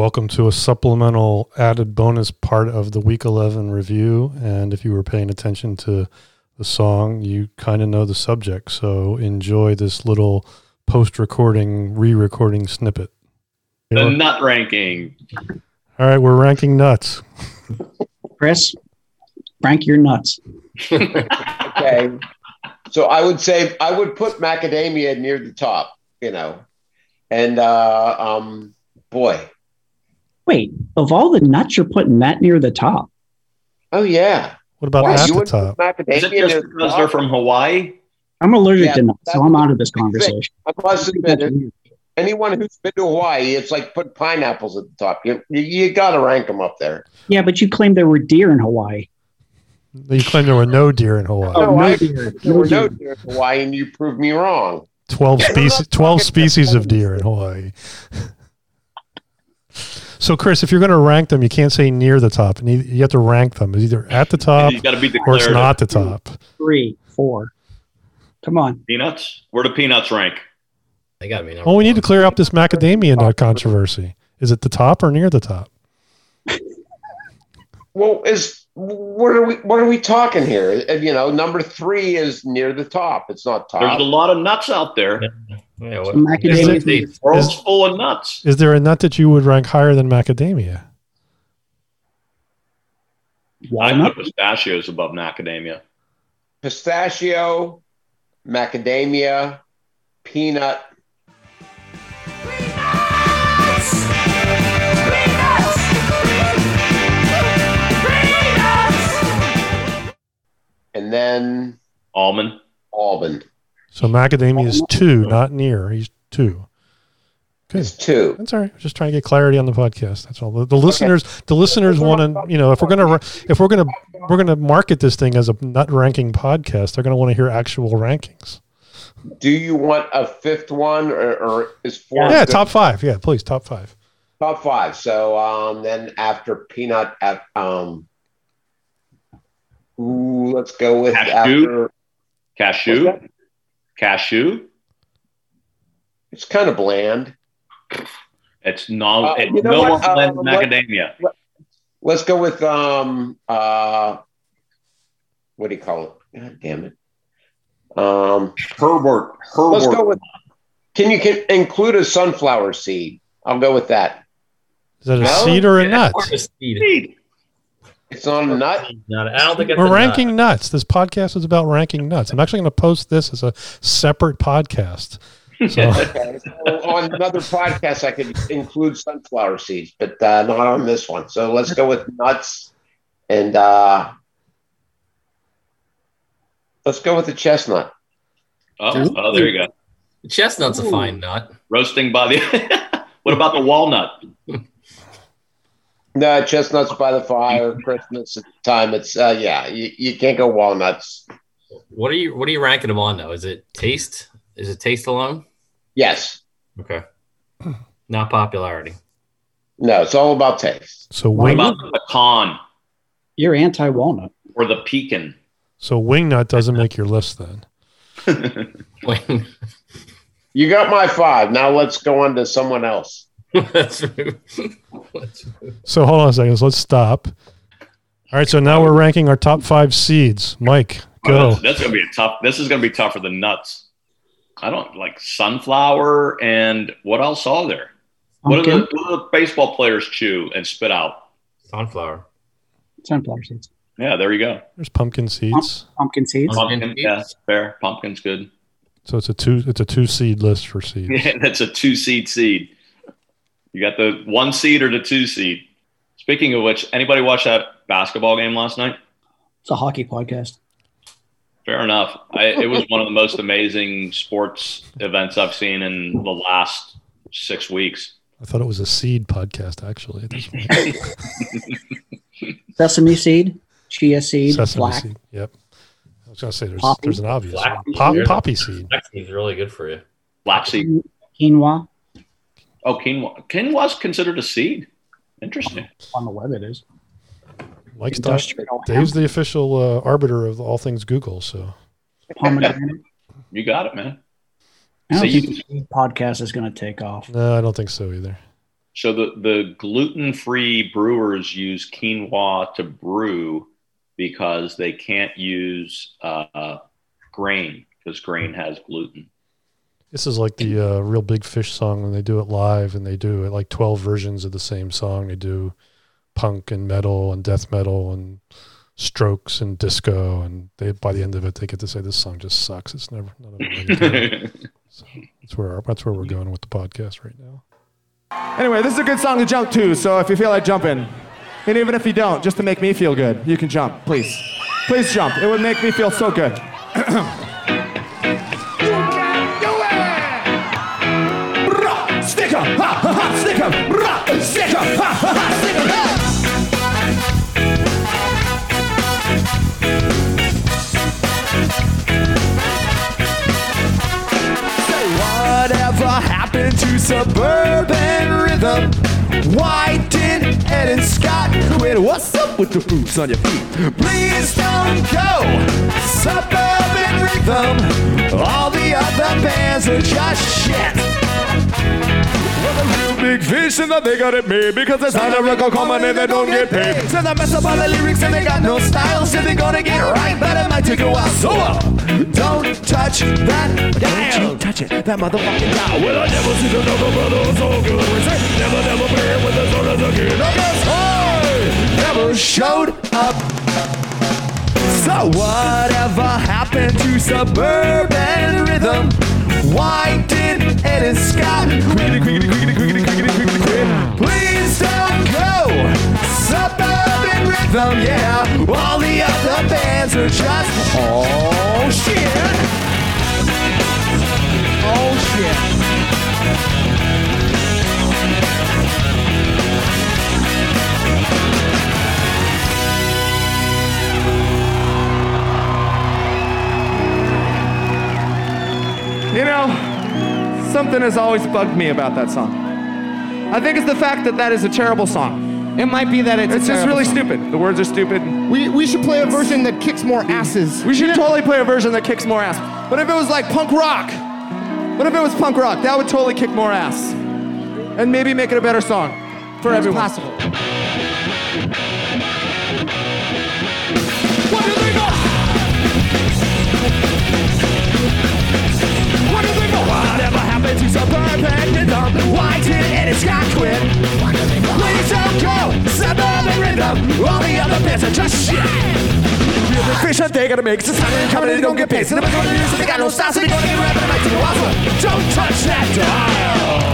So, welcome to a supplemental added bonus part of the week 11 review. And if you were paying attention to the song, you kind of know the subject. So, enjoy this little post recording, re recording snippet. The nut ranking. All right, we're ranking nuts. Chris, Frank, you're nuts. okay. So I would say I would put macadamia near the top, you know. And uh um boy. Wait, of all the nuts, you're putting that near the top. Oh yeah. What about Why, at the top? Is it just because they're from Hawaii? I'm allergic Yeah, to nuts, so I'm out of this conversation. I must admit. Anyone who's been to Hawaii, it's like put pineapples at the top. You you, you got to rank them up there. Yeah, but you claimed there were deer in Hawaii. You claim there were no deer in Hawaii. Oh, no I- deer. There were no deer. deer in Hawaii, and you proved me wrong. 12 species 12 species of deer in Hawaii. so Chris, if you're going to rank them, you can't say near the top. And you you have to rank them. It's either at the top you got to be or it's not the top. Three, four. Come on. Peanuts. Where do peanuts rank? They got me. Well, we need to clear up this macadamia nut controversy. Is it the top or near the top? Well, is what are we what are we talking here? You know, number three is near the top. It's not top. There's a lot of nuts out there. Yeah, what, Macadamia Is it- World's Is- full of nuts. Is there a nut that you would rank higher than macadamia? I Walnut. put pistachios above macadamia. pistachio, macadamia, peanut. And then Almond. almond. So macadamia is two, not near. He's two. Good. It's two. That's all right. Just trying to get clarity on the podcast. That's all. The, the listeners, the listeners want to, you know, if we're gonna, if we're gonna, we're gonna market this thing as a nut ranking podcast, they're gonna want to hear actual rankings. Do you want a fifth one or, or is four? Yeah, good? top five. Yeah, please, top five. top five. So um then after peanut at um ooh, let's go with Cashew? after Cashew. What's Cashew. it's kind of bland. It's no. Uh, it's you know no what? more than Uh, macadamia. Let's go with um uh what do you call it? God damn it. Um Herbert. let's Herbert. go with can you can include a sunflower seed? I'll go with that. Is that a No? seed or a nut? Part of speed. Seed. It's on a nut. Not- I don't think it's We're a nut. ranking nuts. This podcast is about ranking nuts. I'm actually going to post this as a separate podcast. So Okay. So on another podcast I could include sunflower seeds, but uh, not on this one. So let's go with nuts and uh let's go with the chestnut. Oh, oh, there you go. The chestnut's a fine nut. Roasting by the. what about the walnut? No, chestnuts by the fire, Christmas time. It's uh yeah, you, you can't go walnuts. What are you What are you ranking them on though? Is it taste? Is it taste alone? Yes. Okay. Not popularity. No, it's all about taste. so What wing about the pecan You're anti walnut. or the pecan? so wing nut doesn't make your list then. Wait, You got my five. Now let's go on to someone else. That's So hold on a second. So let's stop. All right. So now we're ranking our top five seeds. Mike, Oh, go. that's, that's gonna be a tough. This is gonna be tougher than nuts. I don't like sunflower and what else are there? What do, the, what do the baseball players chew and spit out? sunflower. sunflower seeds, Yeah, there you go. There's pumpkin seeds. pumpkin seeds. Pumpkin Pumpkin, seeds? yeah, fair. Pumpkin's good. So it's a two. It's a two seed list for seeds. Yeah, that's a two seed seed. You got the one seed or the two seed. Speaking of which, anybody watch that basketball game last night? It's a hockey podcast. Fair enough. I, it was one of the most amazing sports events I've seen in the last six weeks. I thought it was a seed podcast actually. At this point. Sesame seed, chia seed, Sesame black. seed. Yep. I was gonna say there's Poppy. there's an obvious Black one. seed. Pop, poppy seed. Black seed's really good for you. Black seed. Quinoa. Oh, quinoa. Quinoa's considered a seed. Interesting. On the web, it is. Mike's not, Industrial Dave's the official uh, arbiter of all things Google. So. You got it, man. I don't So you- think the podcast is going to take off. no, I don't think so either. So the the gluten free brewers use quinoa to brew because they can't use uh, grain because grain has gluten. This is like the uh, Reel Big Fish song when they do it live and they do it like 12 versions of the same song. They do punk and metal and death metal and strokes and disco. And they, by the end of it, they get to say this song just sucks. It's never, none of them any good. so that's where, that's where we're going with the podcast right now. Anyway, this is a good song to jump to, so if you feel like jumping, and even if you don't, just to make me feel good, you can jump, please. Please jump. It would make me feel so good. whatever happened to suburban rhythm? Why did Ed and Scott quit? What's up with the boots on your feet? Please don't go. Suburban rhythm. All the other bands are just shit. Big fish and they got it made because it's not a record coming and they don't get paid. So they mess up all the lyrics and they got no style. So they gonna get right, but it might take a while. So uh, don't touch that dial. Don't you touch it, that motherfucking dial. Well, I never see another brother so good. Never, never play with the soul as a kid. I guess I never showed up. So whatever happened to suburban rhythm? Why did Ed and Scott quit? Please don't go. Suburban rhythm, yeah. All the other bands are just oh shit. Oh shit. Something has always bugged me about that song. I think it's the fact that that is a terrible song. It might be that it's, It's just really song. stupid. The words are stupid. We, we should play a version that kicks more asses. We should totally play a version that kicks more ass. But if it was like punk rock, what if it was punk rock? That would totally kick more ass. And maybe make it a better song for It's everyone. possible. That they gotta make time and coming and they don't get paid. So gonna use it, they got no style, so they gonna get rapping and might take a while. Don't touch that dial.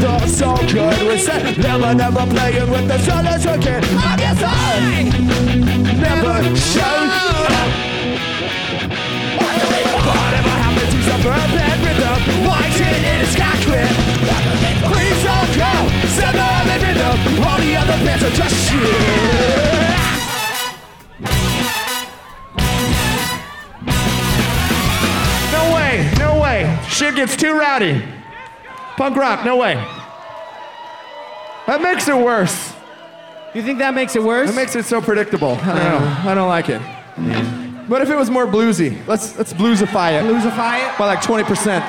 Brother so good with it. Never, never playing with the sun as a kid. I guess I never showed happened rhythm? Why did it Scott quit? Please don't go suburban rhythm. All the other bands are just shit. No way, no way. Shit gets too rowdy. Punk rock, no way. That makes it worse. You think that makes it worse? That makes it so predictable. I don't know. I don't like it. What if it was more bluesy? Let's let's bluesify it Bluesify it? by like 20%.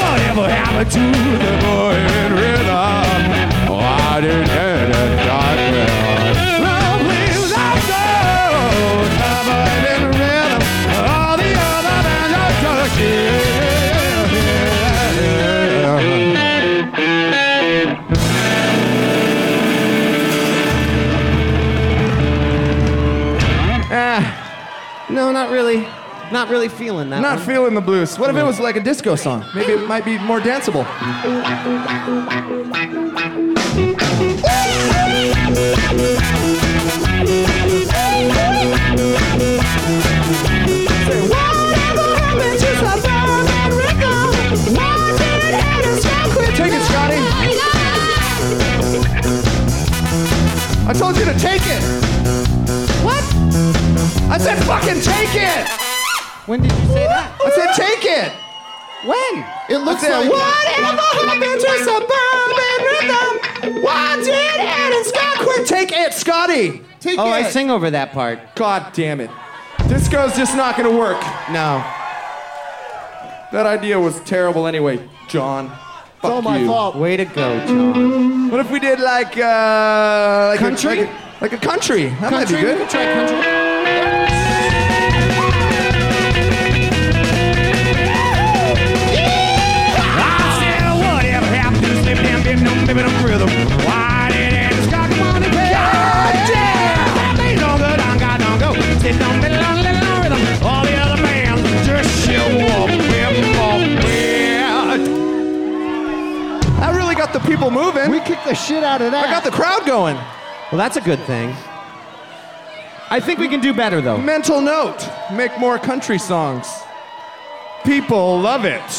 Whatever happened to the boy in rhythm? Why did No, not really. Not really feeling that. not one. feeling the blues. What if it was like a disco song? Maybe it might be more danceable. Take it, Scotty. I told you to take it. What? fucking take it. When did you say that? I said take it. When? It looks I said, like whatever happened to a suburban rhythm? Why did Ed and Scott quit? Take it, Scotty. take Oh, it. I sing over that part. God damn it. Disco's just not gonna work. No. That idea was terrible anyway, John. It's all my you. fault. Way to go, John. What if we did like uh like Country? A, like, a, like a country? That might be Country? We good. could try country. Out of that. I got the crowd going. Well, that's a good thing. I think we can do better, though. Mental note: make more country songs. People love it.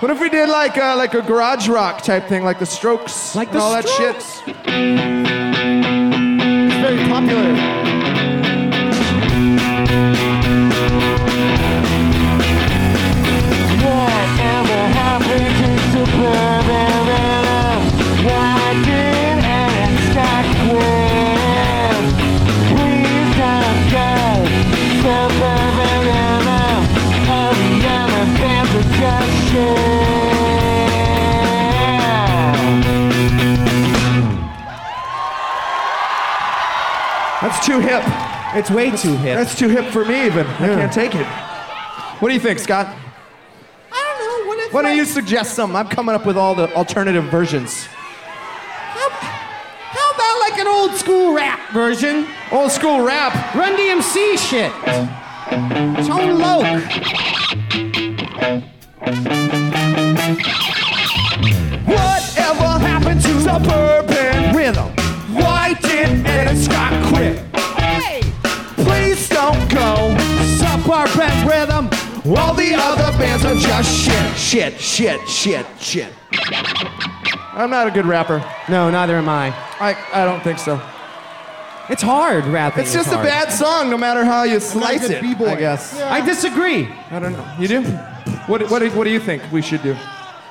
What if we did like a, like a garage rock type thing, like the Strokes, Like and the all Strokes. that shit? It's very popular. That's too hip. It's way too hip. That's too hip for me even. I can't take it. What do you think, Scott? I don't know. What if Why don't you suggest something? I'm coming up with all the alternative versions. How about like an old school rap version? Old school rap. Run DMC shit. Tone Loc. Whatever happened to suburban All the other bands are just shit, shit, shit, shit, shit. I'm not a good rapper. No, neither am I. I, I don't think so. It's hard rapping. It's is just a bad song, no matter how you slice it. b-boy. I guess. Yeah. I disagree. I don't know. You do? What, what, do- what do you think we should do?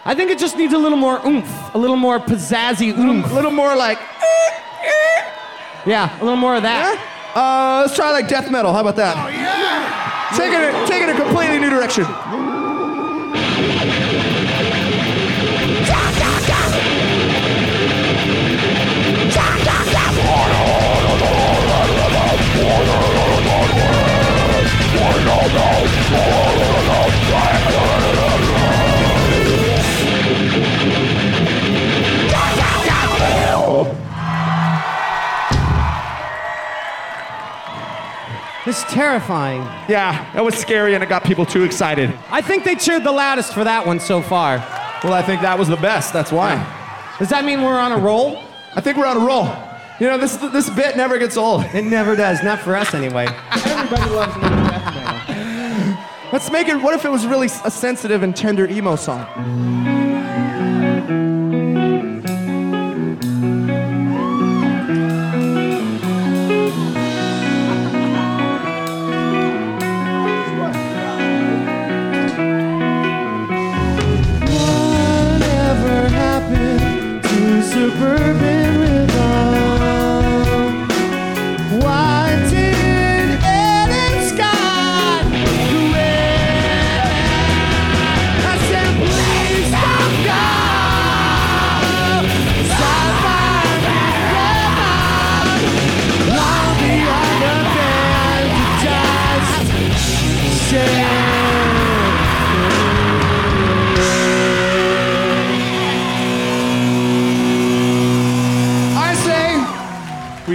I think it just needs a little more oomph, a little more pizzazzy oomph. A little more like. Yeah, a little more of that. Uh, let's try like death metal. How about that? Oh yeah! Take it, take it a completely new direction. Terrifying. Yeah, that was scary and it got people too excited. I think they cheered the loudest for that one so far. Well, I think that was the best. That's why. Does that mean we're on a roll? I think we're on a roll. You know, this this bit never gets old. It never does, not for us anyway. Everybody loves new death metal. Let's make it. What if it was really a sensitive and tender emo song?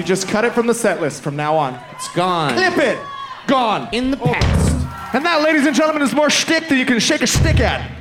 Just cut it from the set list from now on. It's gone. Clip it. Gone. In the past. And that, ladies and gentlemen, is more shtick than you can shake a stick at.